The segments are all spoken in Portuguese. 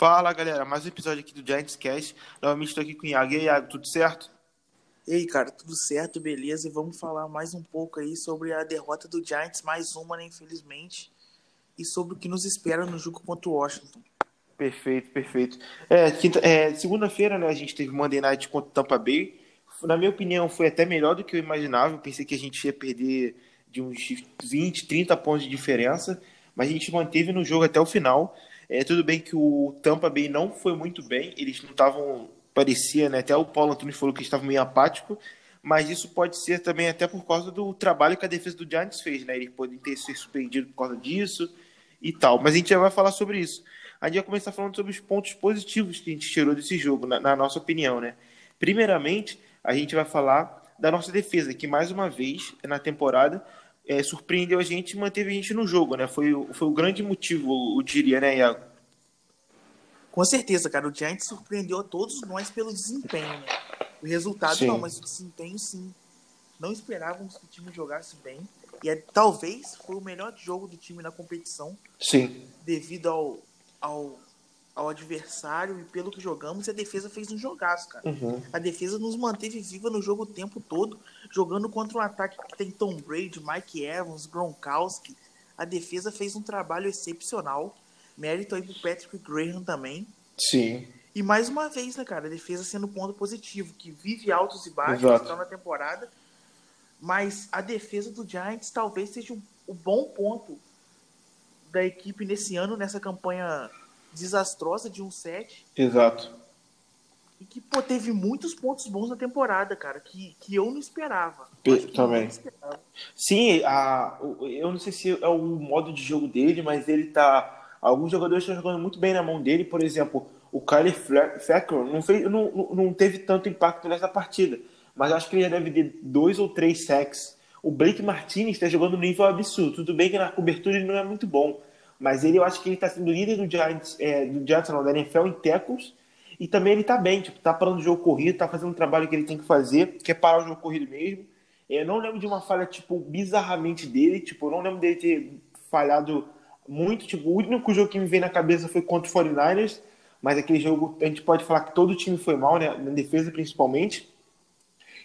Fala galera, mais um episódio aqui do Giants Cast. Novamente estou aqui com o Iago. E aí, Iago, tudo certo? Ei, cara, tudo certo, beleza? E vamos falar mais um pouco aí sobre a derrota do Giants, mais uma, né, infelizmente, e sobre o que nos espera no jogo contra o Washington. Perfeito, perfeito. É, é, Segunda-feira, né, a gente teve Monday Night contra o Tampa Bay. Na minha opinião, foi até melhor do que eu imaginava. Eu pensei que a gente ia perder de uns 20, 30 pontos de diferença, mas a gente manteve no jogo até o final. É, tudo bem que o Tampa Bay não foi muito bem, eles não estavam, parecia, né? Até o Paulo Antunes falou que estavam meio apático, mas isso pode ser também até por causa do trabalho que a defesa do Giants fez, né? Eles podem ter se surpreendido por causa disso e tal. Mas a gente já vai falar sobre isso. A gente vai começar falando sobre os pontos positivos que a gente tirou desse jogo, na, na nossa opinião, né? Primeiramente, a gente vai falar da nossa defesa, que mais uma vez na temporada é, surpreendeu a gente e manteve a gente no jogo, né? Foi, foi o grande motivo, eu diria, né, Iago? Com certeza, cara. O Giants surpreendeu a todos nós pelo desempenho, né? O resultado sim. não, mas o desempenho sim. Não esperávamos que o time jogasse bem. E é, talvez foi o melhor jogo do time na competição. Sim. Devido ao, ao ao adversário e pelo que jogamos, a defesa fez um jogaço, cara. Uhum. A defesa nos manteve viva no jogo o tempo todo, jogando contra um ataque que tem Tom Brady, Mike Evans, Gronkowski. A defesa fez um trabalho excepcional. Mérito aí pro Patrick Graham também. Sim. E mais uma vez, né, cara, a defesa sendo ponto positivo, que vive altos e baixos Exato. na temporada. Mas a defesa do Giants talvez seja o, o bom ponto da equipe nesse ano, nessa campanha desastrosa de um set. Exato. E que, pô, teve muitos pontos bons na temporada, cara, que, que eu não esperava. Eu também. Não esperava. Sim, a, eu não sei se é o modo de jogo dele, mas ele tá. Alguns jogadores estão jogando muito bem na mão dele, por exemplo, o Kylie Factor não, fez, não, não teve tanto impacto nessa partida, mas acho que ele já deve ter dois ou três sacks. O Blake Martinez está jogando nível absurdo. Tudo bem que na cobertura ele não é muito bom, mas ele, eu acho que ele está sendo líder do Giants, é, do Giants não, da NFL em tackles. E também ele está bem, tipo, tá parando o jogo corrido, tá fazendo o trabalho que ele tem que fazer, que é parar o jogo corrido mesmo. Eu não lembro de uma falha, tipo, bizarramente dele, tipo, eu não lembro dele ter falhado muito, tipo, o único jogo que me veio na cabeça foi contra o 49ers, mas aquele jogo, a gente pode falar que todo time foi mal, né, na defesa principalmente.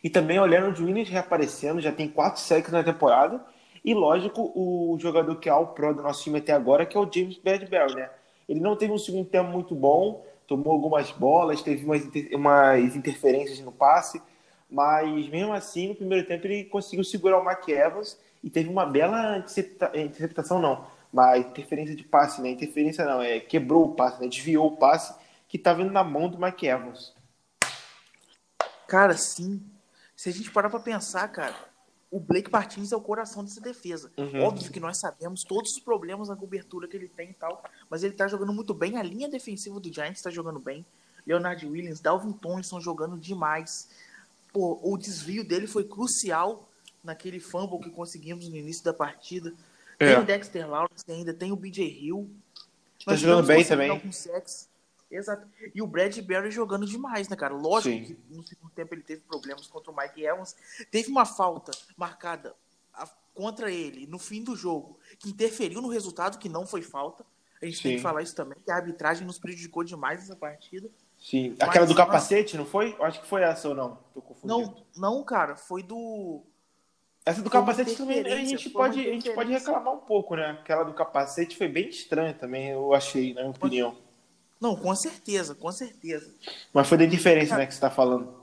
E também o Leonard Williams reaparecendo, já tem quatro sacks na temporada, e, lógico, o jogador que é o pro do nosso time até agora, que é o James Bradbury, né? Ele não teve um segundo tempo muito bom, tomou algumas bolas, teve umas, umas interferências no passe, mas mesmo assim, no primeiro tempo, ele conseguiu segurar o Mike Evans e teve uma bela interceptação, não, uma interferência de passe, né? Interferência não, é quebrou o passe, né? Desviou o passe que estava indo na mão do Mike Evans. Cara, sim. Se a gente parar pra pensar, cara, o Blake Martins é o coração dessa defesa. Uhum. Óbvio que nós sabemos todos os problemas na cobertura que ele tem e tal, mas ele tá jogando muito bem. A linha defensiva do Giants tá jogando bem. Leonard Williams, Dalvin Tomlinson jogando demais. Pô, o desvio dele foi crucial naquele fumble que conseguimos no início da partida. É. Tem o Dexter Lawrence ainda, tem o BJ Hill. Tá jogando bem também. Exato. E o Bradbury jogando demais, né, cara? Lógico Sim. que no segundo tempo ele teve problemas contra o Mike Evans. Teve uma falta marcada contra ele no fim do jogo, que interferiu no resultado, que não foi falta. A gente Sim. tem que falar isso também, que a arbitragem nos prejudicou demais nessa partida. Sim. Mas Aquela do capacete, não foi? Eu acho que foi essa ou não? Tô confundindo. Não, não, cara, foi do. Essa do Foi capacete também a gente, pode, a gente pode reclamar um pouco, né? Aquela do capacete foi bem estranha também, eu achei, na minha opinião. Não, com certeza, com certeza. Mas foi da diferença, né, que você tá falando.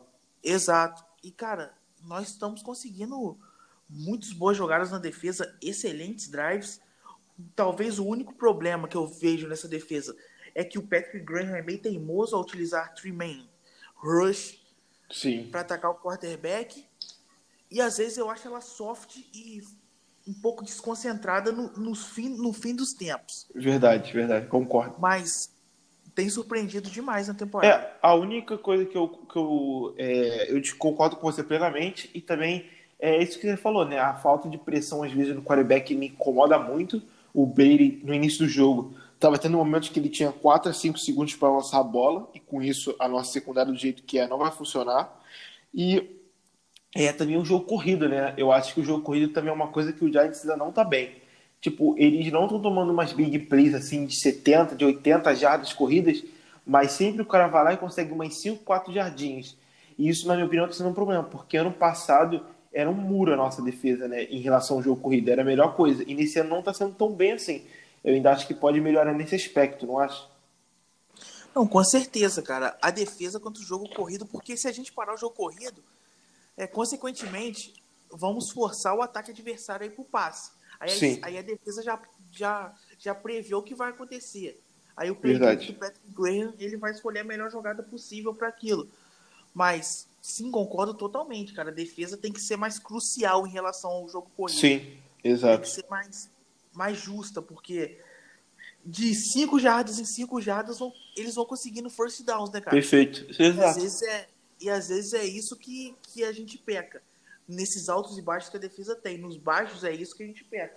Exato. E, cara, nós estamos conseguindo muitas boas jogadas na defesa, excelentes drives. Talvez o único problema que eu vejo nessa defesa é que o Patrick Graham é meio teimoso a utilizar three-man rush Sim. para atacar o quarterback. E às vezes eu acho ela soft e um pouco desconcentrada no, nos fim, no fim dos tempos. Verdade, verdade, concordo. Mas tem surpreendido demais na temporada. É, a única coisa que eu, que eu, é, eu te- concordo com você plenamente e também é isso que você falou, né? A falta de pressão às vezes no quarterback me incomoda muito. O Brady, no início do jogo, estava tendo momentos que ele tinha 4 a 5 segundos para lançar a bola e com isso a nossa secundária do jeito que é não vai funcionar. E é também o jogo corrido, né? Eu acho que o jogo corrido também é uma coisa que o Giants ainda não tá bem. Tipo, eles não estão tomando umas big plays assim de 70, de 80 jardas corridas, mas sempre o cara vai lá e consegue umas 5, 4 jardins. E isso, na minha opinião, está sendo um problema, porque ano passado era um muro a nossa defesa, né, em relação ao jogo corrido, era a melhor coisa. E nesse ano não está sendo tão bem assim. Eu ainda acho que pode melhorar nesse aspecto, não acho? Não, com certeza, cara. A defesa contra o jogo corrido, porque se a gente parar o jogo corrido, é, consequentemente, vamos forçar o ataque adversário aí pro passe. Aí, aí a defesa já, já, já prevê o que vai acontecer. Aí o Patrick Graham ele vai escolher a melhor jogada possível para aquilo. Mas sim, concordo totalmente, cara. A defesa tem que ser mais crucial em relação ao jogo corrido. Sim, exato. Tem que ser mais, mais justa, porque de 5 jardas em 5 jardas eles vão conseguindo first downs, né, cara? Perfeito. Exato. E às vezes é, e às vezes é isso que, que a gente peca. Nesses altos e baixos que a defesa tem. Nos baixos é isso que a gente peca.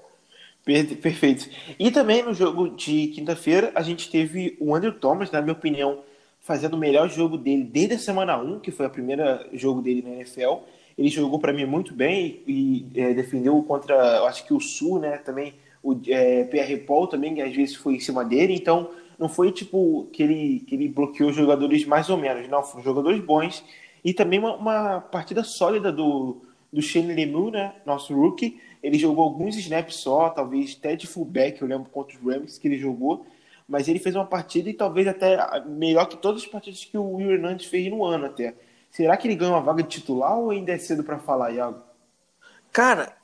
Perfeito. E também no jogo de quinta-feira, a gente teve o Andrew Thomas, na minha opinião, fazendo o melhor jogo dele desde a semana 1, que foi o primeiro jogo dele na NFL. Ele jogou para mim muito bem e é, defendeu contra, eu acho que o Sul, né? Também o é, PR Paul também, que às vezes foi em cima dele. Então, não foi tipo que ele, que ele bloqueou jogadores mais ou menos, não. Foram jogadores bons. E também uma, uma partida sólida do, do Shane Lemieux, né? Nosso rookie ele jogou alguns snaps só, talvez até de fullback, eu lembro contra os Rams que ele jogou, mas ele fez uma partida e talvez até melhor que todas as partidas que o Will Hernandes fez no ano até. Será que ele ganhou uma vaga de titular ou ainda é cedo para falar, Iago? Cara,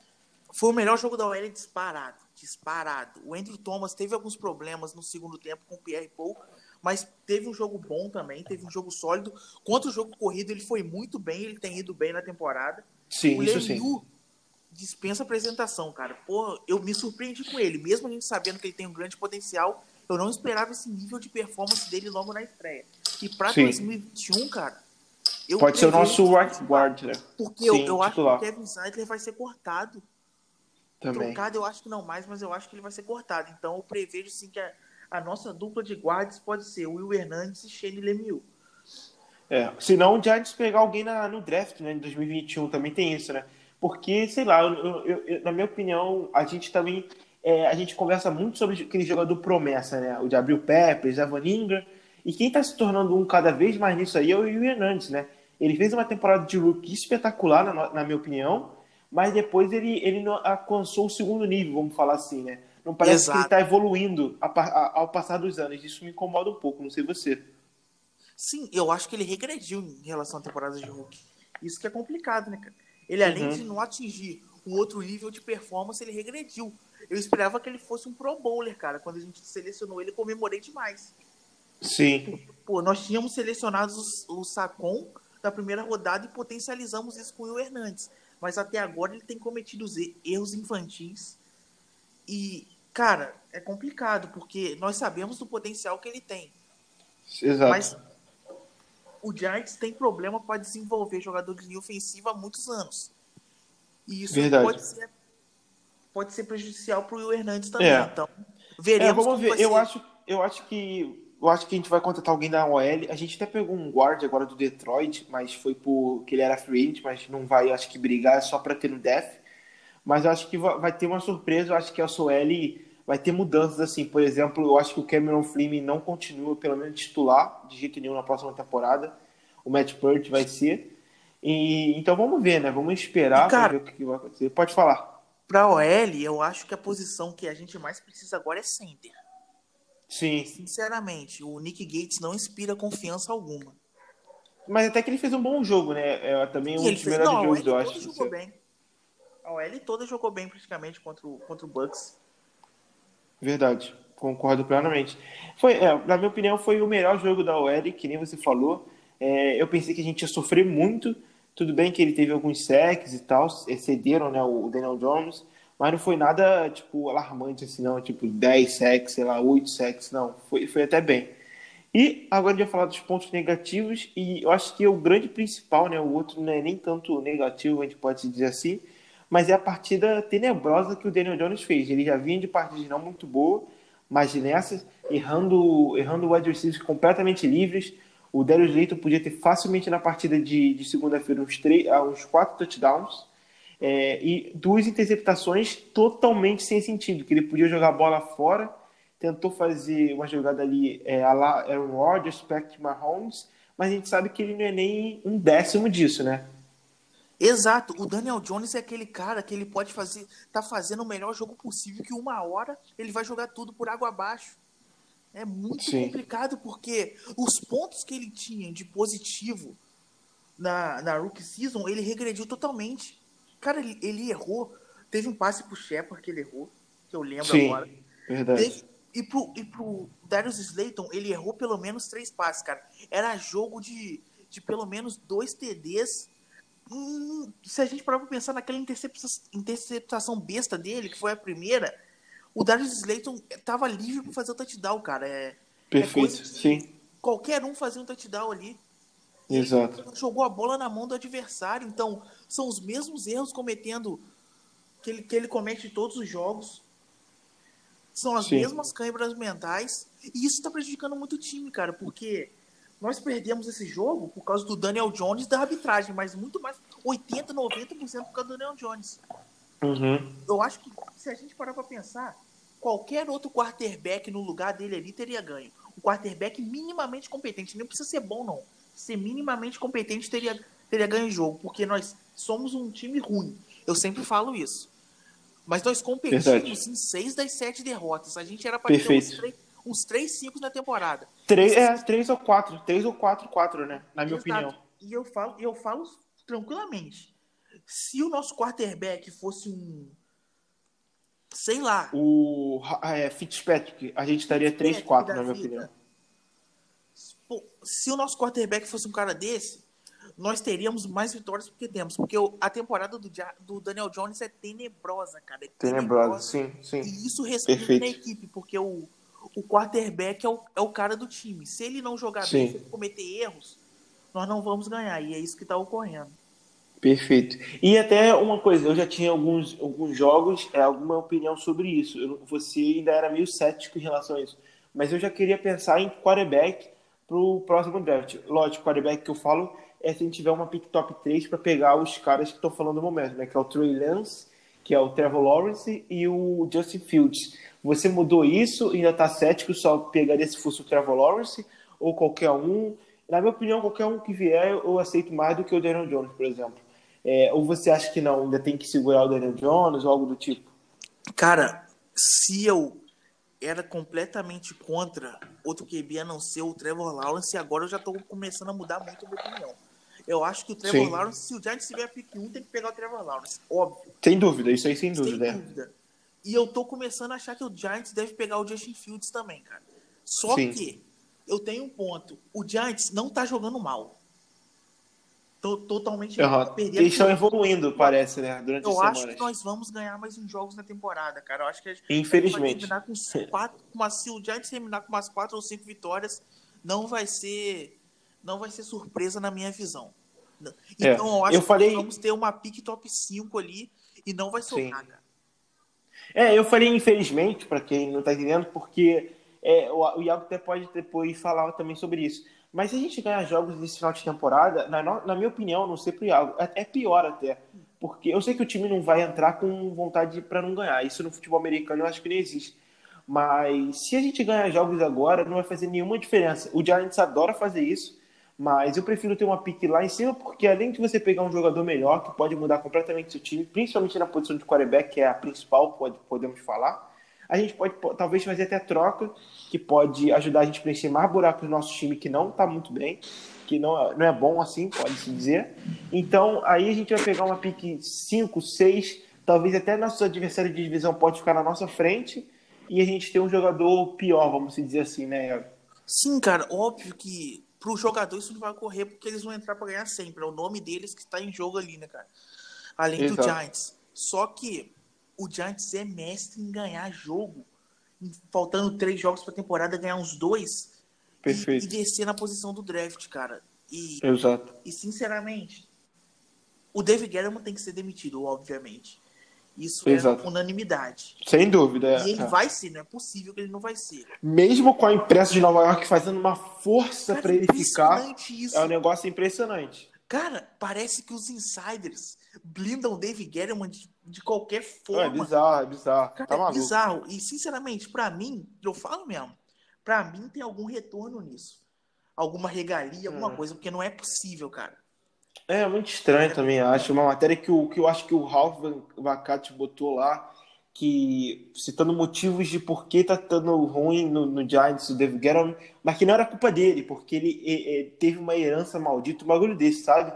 foi o melhor jogo da OL disparado, disparado. O Andrew Thomas teve alguns problemas no segundo tempo com o Pierre Paul, mas teve um jogo bom também, teve um jogo sólido. Contra o jogo corrido, ele foi muito bem, ele tem ido bem na temporada. Sim, o isso Lemieux, sim dispensa apresentação, cara. Pô, eu me surpreendi com ele. Mesmo a gente sabendo que ele tem um grande potencial, eu não esperava esse nível de performance dele logo na estreia. E pra Sim. 2021, cara. Pode ser o nosso right guard, né? Porque Sim, eu, eu acho que o Kevin Zeitler vai ser cortado. Também. Trocado eu acho que não mais, mas eu acho que ele vai ser cortado. Então eu prevejo sim que a, a nossa dupla de guardas pode ser o Will Hernandes e Shane Lemieux. É, se não o Giants pegar alguém na, no draft, né, em 2021, também tem isso, né? porque, sei lá, eu, eu, eu, na minha opinião, a gente também é, a gente conversa muito sobre aquele jogador promessa, né? O de Abril Peppers, Evan Ingram, e quem está se tornando um cada vez mais nisso aí é o Will Hernandes, né? Ele fez uma temporada de rookie espetacular, na, na minha opinião, mas depois ele, ele não alcançou o segundo nível, vamos falar assim, né? Não parece Exato. que ele está evoluindo a, a, ao passar dos anos. Isso me incomoda um pouco, não sei você. Sim, eu acho que ele regrediu em relação à temporada de rookie. Isso que é complicado, né, cara? Ele, além uhum. de não atingir um outro nível de performance, ele regrediu. Eu esperava que ele fosse um Pro Bowler, cara. Quando a gente selecionou ele, comemorei demais. Sim. Pô, nós tínhamos selecionado o Sacon da primeira rodada e potencializamos isso com o Hernandes. Mas até agora ele tem cometido erros infantis. E, cara, é complicado, porque nós sabemos do potencial que ele tem. Exato. Mas o Giants tem problema para desenvolver jogadores de linha ofensiva há muitos anos. E isso Verdade. pode ser, pode ser prejudicial para o Will Hernandes também. É. Então, veremos. É, vamos ver. Eu acho, eu acho que eu acho que a gente vai contratar alguém da OL. A gente até pegou um guard agora do Detroit, mas foi por que ele era free agent, mas não vai, acho que brigar só para ter no def. Mas eu acho que vai ter uma surpresa. Eu acho que a OL vai ter mudanças assim. Por exemplo, eu acho que o Cameron Fleming não continua, pelo menos titular, de jeito nenhum na próxima temporada. O Matt Pert vai ser. E, então vamos ver, né? Vamos esperar para ver o que vai acontecer. Pode falar. Para OL, eu acho que a posição que a gente mais precisa agora é center. Sim. Sinceramente, o Nick Gates não inspira confiança alguma. Mas até que ele fez um bom jogo, né? É também um dos melhores jogos, eu acho. Jogou bem. A OL toda jogou bem praticamente contra o, contra o Bucks. Verdade, concordo plenamente. Foi, é, na minha opinião, foi o melhor jogo da OL, que nem você falou. É, eu pensei que a gente ia sofrer muito. Tudo bem que ele teve alguns sacks e tal, excederam né, o Daniel Jones, mas não foi nada tipo alarmante assim, não. Tipo 10 sacks, sei lá, 8 sacks, não. Foi, foi até bem. E agora a gente vai falar dos pontos negativos, e eu acho que o grande principal, né, o outro não é nem tanto negativo, a gente pode dizer assim, mas é a partida tenebrosa que o Daniel Jones fez. Ele já vinha de partidas não muito boa, mas nessas, errando, errando wide receivers completamente livres. O Darius Layton podia ter facilmente na partida de, de segunda-feira uns, três, ah, uns quatro touchdowns é, e duas interceptações totalmente sem sentido, que ele podia jogar a bola fora, tentou fazer uma jogada ali é, a lá Aaron Rodgers, Patrick Mahomes, mas a gente sabe que ele não é nem um décimo disso, né? Exato, o Daniel Jones é aquele cara que ele pode fazer, tá fazendo o melhor jogo possível, que uma hora ele vai jogar tudo por água abaixo. É muito Sim. complicado porque os pontos que ele tinha de positivo na, na rookie season, ele regrediu totalmente. Cara, ele, ele errou. Teve um passe pro Shepard que ele errou, que eu lembro Sim, agora. Verdade. Teve, e pro, e pro Darius Slayton, ele errou pelo menos três passes, cara. Era jogo de, de pelo menos dois TDs Hum, se a gente parar pra pensar naquela interceptação, interceptação besta dele, que foi a primeira, o Darius Slayton tava livre para fazer o touchdown, cara. É, Perfeito, é sim. Qualquer um fazia um touchdown ali. Exato. Ele jogou a bola na mão do adversário. Então, são os mesmos erros cometendo que ele, que ele comete em todos os jogos. São as sim. mesmas câimbras mentais. E isso está prejudicando muito o time, cara, porque nós perdemos esse jogo por causa do Daniel Jones da arbitragem, mas muito mais 80, 90% por causa do Daniel Jones. Uhum. Eu acho que se a gente parar para pensar, qualquer outro quarterback no lugar dele ali teria ganho. Um quarterback minimamente competente, nem precisa ser bom não. Ser minimamente competente teria teria ganho o jogo, porque nós somos um time ruim. Eu sempre falo isso. Mas nós competimos Verdade. em seis das sete derrotas. A gente era para ter uns três, uns 3 5 na temporada. Três, é, três ou quatro. Três ou quatro, quatro, né? Na minha Exato. opinião. E eu falo, eu falo tranquilamente. Se o nosso quarterback fosse um. Sei lá. O é, Fitzpatrick, a gente estaria 3-4, na minha vida. opinião. Se o nosso quarterback fosse um cara desse, nós teríamos mais vitórias do que temos. Porque a temporada do, do Daniel Jones é tenebrosa, cara. É tenebrosa, tenebrosa, sim, sim. E isso respeita na equipe, porque o, o quarterback é o, é o cara do time. Se ele não jogar Sim. bem, se ele cometer erros, nós não vamos ganhar. E é isso que está ocorrendo. Perfeito. E até uma coisa, eu já tinha alguns, alguns jogos, é, alguma opinião sobre isso. Eu, você ainda era meio cético em relação a isso. Mas eu já queria pensar em quarterback para o próximo draft. Lógico, quarterback que eu falo é se a gente tiver uma pick top 3 para pegar os caras que estão falando no momento, né? Que é o Trey Lance, que é o Trevor Lawrence e o Justin Fields. Você mudou isso e ainda está cético, só pegaria se fosse o Trevor Lawrence ou qualquer um? Na minha opinião, qualquer um que vier eu aceito mais do que o Daniel Jones, por exemplo. É, ou você acha que não, ainda tem que segurar o Daniel Jones ou algo do tipo? Cara, se eu era completamente contra outro QB a não ser o Trevor Lawrence, agora eu já estou começando a mudar muito a minha opinião. Eu acho que o Trevor Sim. Lawrence, se o Giants tiver a pick 1, tem que pegar o Trevor Lawrence, óbvio. Sem dúvida, isso aí sem dúvida. Sem dúvida. E eu tô começando a achar que o Giants deve pegar o Justin Fields também, cara. Só Sim. que eu tenho um ponto. O Giants não tá jogando mal. Tô totalmente uhum. Eles estão evoluindo, parece, né? Durante eu acho que nós vamos ganhar mais uns jogos na temporada, cara. Eu acho que a gente Infelizmente. vai terminar com quatro, uma, se o Giants terminar com umas quatro ou cinco vitórias, não vai ser não vai ser surpresa na minha visão. É, então é, eu acho eu falei... que vamos ter uma pick top 5 ali e não vai sobrar, cara. É, eu falei infelizmente, para quem não está entendendo, porque é, o, o Iago até pode depois falar também sobre isso. Mas se a gente ganhar jogos nesse final de temporada, na, na minha opinião, não sei pro Iago, é, é pior até. Porque eu sei que o time não vai entrar com vontade para não ganhar. Isso no futebol americano eu acho que nem existe. Mas se a gente ganhar jogos agora, não vai fazer nenhuma diferença. O Giants adora fazer isso. Mas eu prefiro ter uma pique lá em cima, porque além de você pegar um jogador melhor, que pode mudar completamente seu time, principalmente na posição de quarterback, que é a principal, pode, podemos falar, a gente pode talvez fazer até troca, que pode ajudar a gente a preencher mais buracos no nosso time que não está muito bem, que não, não é bom assim, pode-se dizer. Então, aí a gente vai pegar uma pique 5, 6, talvez até nosso adversário de divisão pode ficar na nossa frente, e a gente ter um jogador pior, vamos dizer assim, né? Sim, cara, óbvio que pro jogador isso não vai ocorrer porque eles vão entrar para ganhar sempre. É o nome deles que está em jogo ali, né, cara? Além Exato. do Giants. Só que o Giants é mestre em ganhar jogo. Faltando três jogos para temporada, ganhar uns dois. Perfeito. E, e, descer na posição do draft, cara. E, Exato. E, sinceramente, o David Guerrero tem que ser demitido, obviamente. Isso é Exato. é unanimidade. Sem dúvida. É. E ele é. vai ser, não é possível que ele não vai ser. Mesmo com a imprensa de Nova York fazendo uma força para ele ficar, isso. é um negócio impressionante. Cara, parece que os insiders blindam o Dave Gettleman de, de qualquer forma. É bizarro, é bizarro. Cara, tá é maluco. bizarro. E, sinceramente, pra mim, eu falo mesmo, pra mim tem algum retorno nisso. Alguma regalia, alguma Hum. coisa, porque não é possível, cara. É muito estranho também, acho. Uma matéria que, o, que eu acho que o Ralph Vacati botou lá, que citando motivos de por que tá dando ruim no, no Giants o David Guerrero, mas que não era culpa dele, porque ele teve uma herança maldita, um bagulho desse, sabe?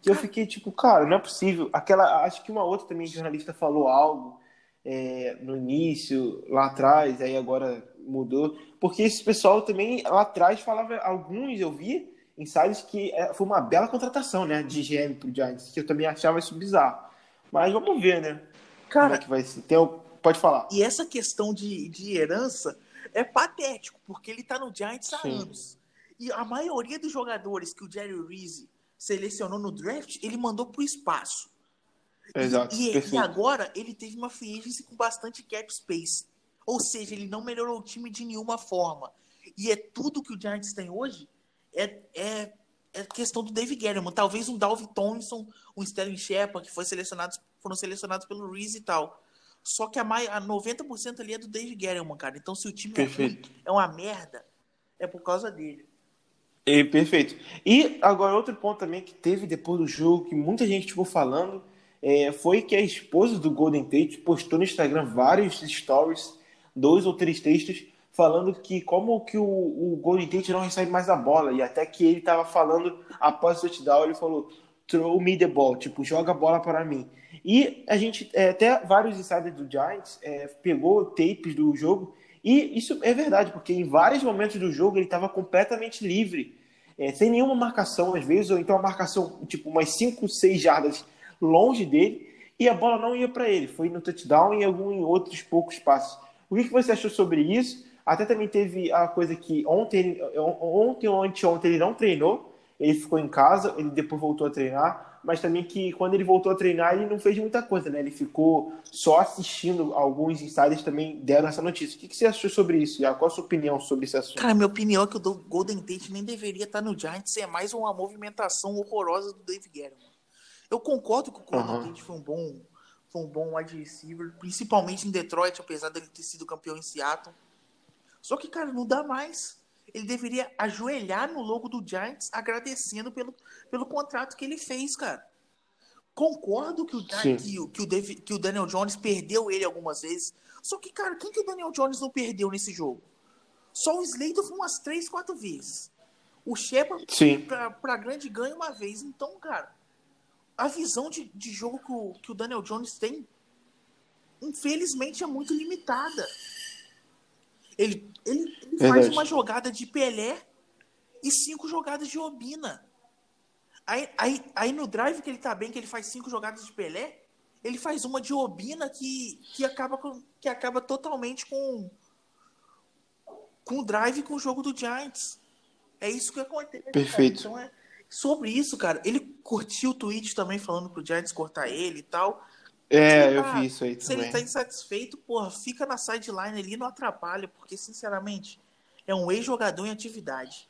Que eu fiquei tipo, cara, não é possível. Aquela, acho que uma outra também jornalista falou algo é, no início, lá atrás, aí agora mudou, porque esse pessoal também lá atrás falava, alguns eu vi insiders que é, foi uma bela contratação, né, de GM pro Giants, que eu também achava isso bizarro. Mas vamos ver, né? Como é Cara, que vai ser? Tem, o- pode falar. e essa questão de, de herança é patético, porque ele tá no Giants há Sim. anos. E a maioria dos jogadores que o Jerry Reese selecionou no draft, ele mandou pro espaço. E- Exato, E, e perfeito. agora ele teve uma free agency com bastante cap space. Ou seja, ele não melhorou o time de nenhuma forma. E é tudo que o Giants tem hoje é, é, é questão do David Guerrero. Talvez um Dalvin Tomlinson, um Sterling Shepard, que foi selecionados, foram selecionados pelo Reese e tal. Só que a, mai- a 90% ali é do David Guerrero, cara. Então se o time é Perfeito. é uma merda, é por causa dele. E, perfeito. E agora outro ponto também que teve depois do jogo, que muita gente ficou falando, é, foi que a esposa do Golden Tate postou no Instagram vários stories, dois ou três textos, falando que como que o, o Golden Tate não recebe mais a bola, e até que ele estava falando após o touchdown, ele falou throw me the ball, tipo, joga a bola para mim. E a gente, é, até vários insiders do Giants é, pegou tapes do jogo, e isso é verdade, porque em vários momentos do jogo ele estava completamente livre, é, sem nenhuma marcação às vezes, ou então a marcação, tipo, umas 5, 6 jardas longe dele, e a bola não ia para ele, foi no touchdown e em algum em outros poucos passos. O que, que você achou sobre isso? Até também teve a coisa que ontem, ontem ou anteontem ele não treinou, ele ficou em casa, ele depois voltou a treinar, mas também que quando ele voltou a treinar ele não fez muita coisa, né? Ele ficou só assistindo. Alguns insiders também deram essa notícia. O que, que você achou sobre isso? Iago? Qual a sua opinião sobre esse assunto? Cara, minha opinião é que o Golden Tate nem deveria estar no Giants, é mais uma movimentação horrorosa do Dave Guerrero. Eu concordo que o Golden Aham. Tate foi um bom, foi um bom wide receiver, principalmente em Detroit, apesar dele ter sido campeão em Seattle. Só que, cara, não dá mais. Ele deveria ajoelhar no logo do Giants, agradecendo pelo, pelo contrato que ele fez, cara. Concordo que o, que, que, o Davi- que o Daniel Jones perdeu ele algumas vezes. Só que, cara, quem que o Daniel Jones não perdeu nesse jogo? Só o Slater foi umas três, quatro vezes. O Shepard pra, pra grande ganho uma vez. Então, cara, a visão de, de jogo que o, que o Daniel Jones tem, infelizmente, é muito limitada. Ele, ele, ele faz uma jogada de Pelé e cinco jogadas de Obina. Aí, aí, aí no drive que ele tá bem, que ele faz cinco jogadas de Pelé, ele faz uma de Obina que, que, acaba, com, que acaba totalmente com, com o drive com o jogo do Giants. É isso que acontece. Perfeito. Então é sobre isso, cara. Ele curtiu o tweet também falando pro Giants cortar ele e tal. É, ele eu tá- vi isso aí Se ele também. tá insatisfeito, porra, fica na sideline ali, não atrapalha, porque, sinceramente, é um ex-jogador em atividade.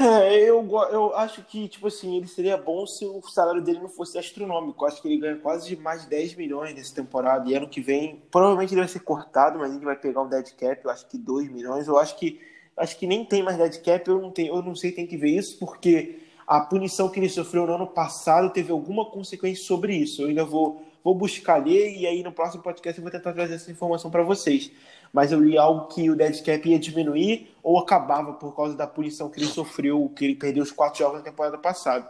É, eu, eu acho que, tipo assim, ele seria bom se o salário dele não fosse astronômico. Acho que ele ganha quase mais de 10 milhões nessa temporada. E ano que vem, provavelmente ele vai ser cortado, mas ele vai pegar um dead cap, eu acho que 2 milhões. Eu acho que acho que nem tem mais dead cap, eu não, tenho, eu não sei, tem que ver isso, porque a punição que ele sofreu no ano passado teve alguma consequência sobre isso. Eu ainda vou, vou buscar ler e aí no próximo podcast eu vou tentar trazer essa informação para vocês. Mas eu li algo que o dead cap ia diminuir ou acabava por causa da punição que ele sofreu, que ele perdeu os quatro jogos na temporada passada.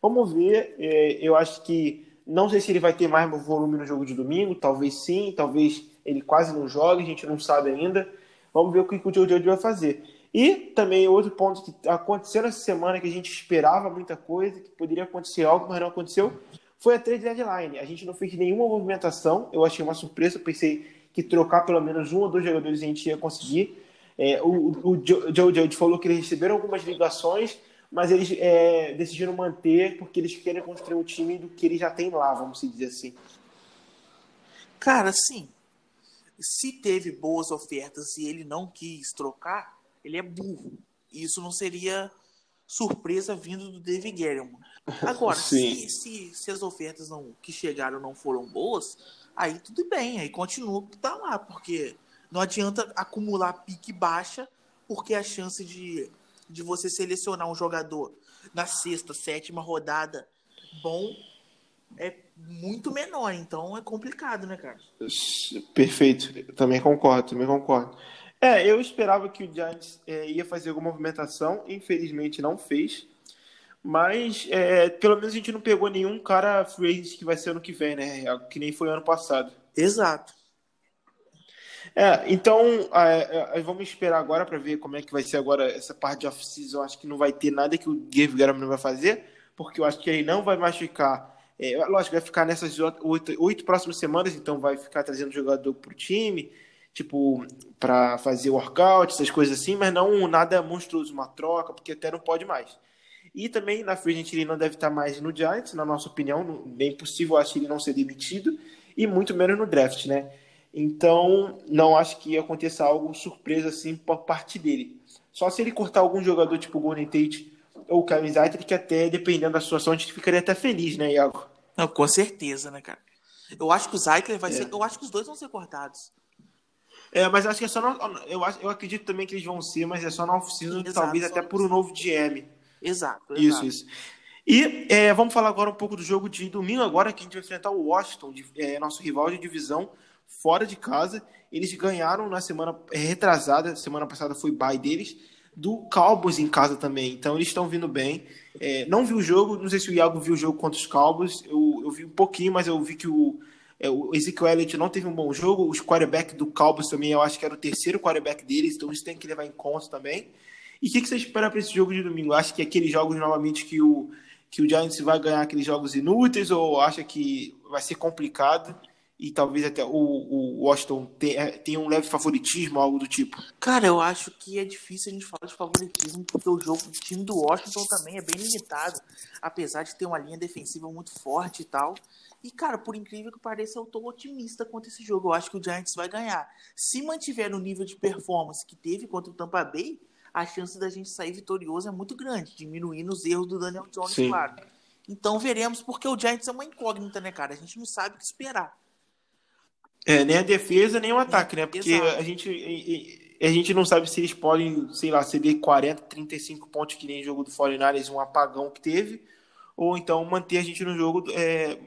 Vamos ver. é, eu acho que não sei se ele vai ter mais volume no jogo de domingo, talvez sim, talvez ele quase não jogue, a gente não sabe ainda. Vamos ver o que o Joe Judge vai fazer. E também outro ponto que aconteceu essa semana que a gente esperava muita coisa, que poderia acontecer algo, mas não aconteceu, foi a trade deadline. A gente não fez nenhuma movimentação, eu achei uma surpresa, pensei que trocar pelo menos um ou dois jogadores a gente ia conseguir. É, o, o Joe Judge falou que eles receberam algumas ligações, mas eles é, decidiram manter porque eles querem construir um time do que eles já têm lá, vamos dizer assim. Cara, sim. Se teve boas ofertas e ele não quis trocar, ele é burro. Isso não seria surpresa vindo do David Guerrero. Agora, se, se, se, as ofertas não, que chegaram não foram boas, aí tudo bem, aí continua que tá lá, porque não adianta acumular pique baixa, porque a chance de, de você selecionar um jogador na sexta, sétima rodada bom é muito menor, então é complicado, né, cara? Perfeito, também concordo, também concordo. É, eu esperava que o Giants é, ia fazer alguma movimentação, infelizmente não fez. Mas é, pelo menos a gente não pegou nenhum cara free agent que vai ser ano que vem, né? Que nem foi ano passado. Exato. É, então é, é, vamos esperar agora para ver como é que vai ser agora essa parte de off-season. Acho que não vai ter nada que o Gabe Graham vai fazer, porque eu acho que ele não vai mais ficar. É, lógico, vai ficar nessas oito, oito próximas semanas, então vai ficar trazendo jogador pro time, tipo, para fazer workout, essas coisas assim, mas não nada monstruoso, uma troca, porque até não pode mais. E também na free ele não deve estar mais no Giants, na nossa opinião, bem possível acho ele não ser demitido, e muito menos no draft, né? Então, não acho que aconteça algo surpresa assim por parte dele. Só se ele cortar algum jogador tipo o Golden Tate ou o Kevin Zeitler, que até, dependendo da situação, a gente ficaria até feliz, né, Iago? Não, com certeza, né, cara? Eu acho que o Zeitler vai é. ser. Eu acho que os dois vão ser cortados. É, mas acho que é só. No, eu, acho, eu acredito também que eles vão ser, mas é só na oficina, talvez até por um novo GM. Exato. Isso, isso. E é, vamos falar agora um pouco do jogo de domingo, agora que a gente vai enfrentar o Washington, de, é, nosso rival de divisão fora de casa. Eles ganharam na semana retrasada, semana passada foi bye deles, do Cowboys em casa também. Então eles estão vindo bem. É, não vi o jogo, não sei se o Iago viu o jogo contra os Cowboys. Eu, eu vi um pouquinho, mas eu vi que o, é, o Ezekiel Elliott não teve um bom jogo. Os quarterback do Cowboys também, eu acho que era o terceiro quarterback deles, então isso tem que levar em conta também. E o que, que você espera para esse jogo de domingo? Acha que é aqueles jogos novamente que o, que o Giants vai ganhar aqueles jogos inúteis ou acha que vai ser complicado? E talvez até o, o Washington tenha, é, tenha, um leve favoritismo, algo do tipo? Cara, eu acho que é difícil a gente falar de favoritismo, porque o jogo, o time do Washington também é bem limitado, apesar de ter uma linha defensiva muito forte e tal. E, cara, por incrível que pareça, eu tô otimista contra esse jogo. Eu acho que o Giants vai ganhar. Se mantiver o nível de performance que teve contra o Tampa Bay, a chance da gente sair vitorioso é muito grande, diminuindo os erros do Daniel Jones, Sim. claro. Então veremos, porque o Giants é uma incógnita, né, cara? A gente não sabe o que esperar. É, nem a defesa, nem o ataque, né? Porque a gente, a gente não sabe se eles podem, sei lá, ceder 40, 35 pontos que nem o jogo do 49 um apagão que teve, ou então manter a gente no jogo, é,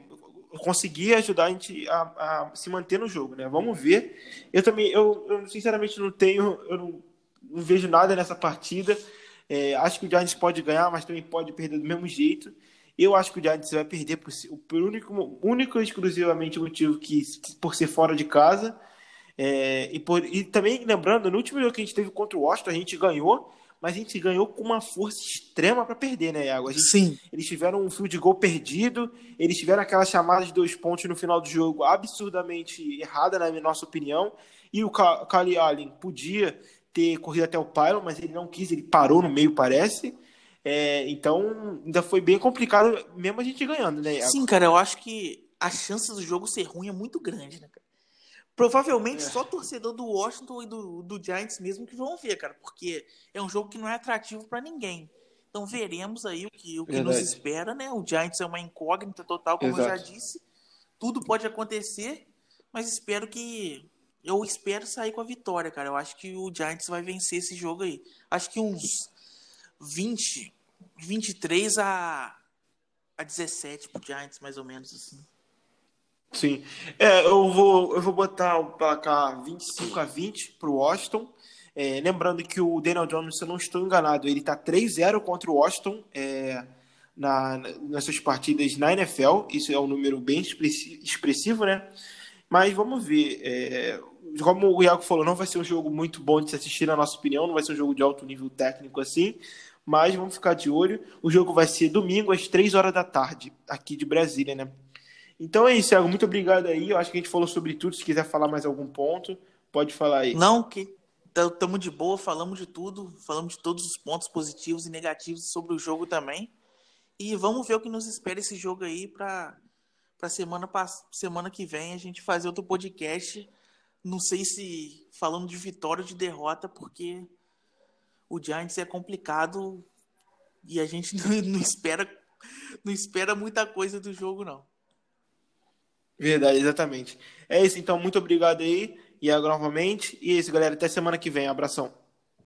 conseguir ajudar a gente a, a, se manter no jogo, né? Vamos ver. Eu também, eu, eu sinceramente não tenho, eu não, não vejo nada nessa partida. É, acho que o Giants pode ganhar, mas também pode perder do mesmo jeito. Eu acho que o Giants vai perder por, por único, único e exclusivamente motivo que por ser fora de casa. É, e, por, e também lembrando, no último jogo que a gente teve contra o Washington, a gente ganhou, mas a gente ganhou com uma força extrema para perder, né, Iago? Gente, Sim. Eles tiveram um fio de gol perdido, eles tiveram aquela chamada de dois pontos no final do jogo absurdamente errada, na nossa opinião. E o Kali Allen podia ter corrido até o pylon, mas ele não quis, ele parou no meio, parece. É, então, ainda foi bem complicado, mesmo a gente ganhando, né? Sim, cara, eu acho que a chance do jogo ser ruim é muito grande, né, cara? Provavelmente é. só torcedor do Washington e do, do Giants mesmo que vão ver, cara, porque é um jogo que não é atrativo para ninguém. Então veremos aí o que, o que nos espera, né? O Giants é uma incógnita total, como Exato. eu já disse. Tudo pode acontecer, mas espero que. Eu espero sair com a vitória, cara. Eu acho que o Giants vai vencer esse jogo aí. Acho que uns 20, 23 a, a 17 pro Giants, mais ou menos assim. Sim. É, eu vou, eu vou botar o placar 25 a 20 pro Washington. É, lembrando que o Daniel Jones, se eu não estou enganado, ele está 3-0 contra o Washington é, na, nessas partidas na NFL. Isso é um número bem expressivo, né? Mas vamos ver. É, como o Iago falou, não vai ser um jogo muito bom de se assistir, na nossa opinião. Não vai ser um jogo de alto nível técnico assim mas vamos ficar de olho. O jogo vai ser domingo às 3 horas da tarde, aqui de Brasília, né? Então é isso, Thiago. Muito obrigado aí. Eu acho que a gente falou sobre tudo. Se quiser falar mais algum ponto, pode falar aí. Não, que estamos de boa, falamos de tudo, falamos de todos os pontos positivos e negativos sobre o jogo também. E vamos ver o que nos espera esse jogo aí para para semana semana que vem a gente fazer outro podcast. Não sei se falando de vitória ou de derrota, porque o Giants é complicado E a gente não, não espera não espera muita coisa do jogo, não. Verdade, exatamente. É isso, então, muito obrigado aí. E agora novamente. E é isso, galera. Até semana que vem. Abração.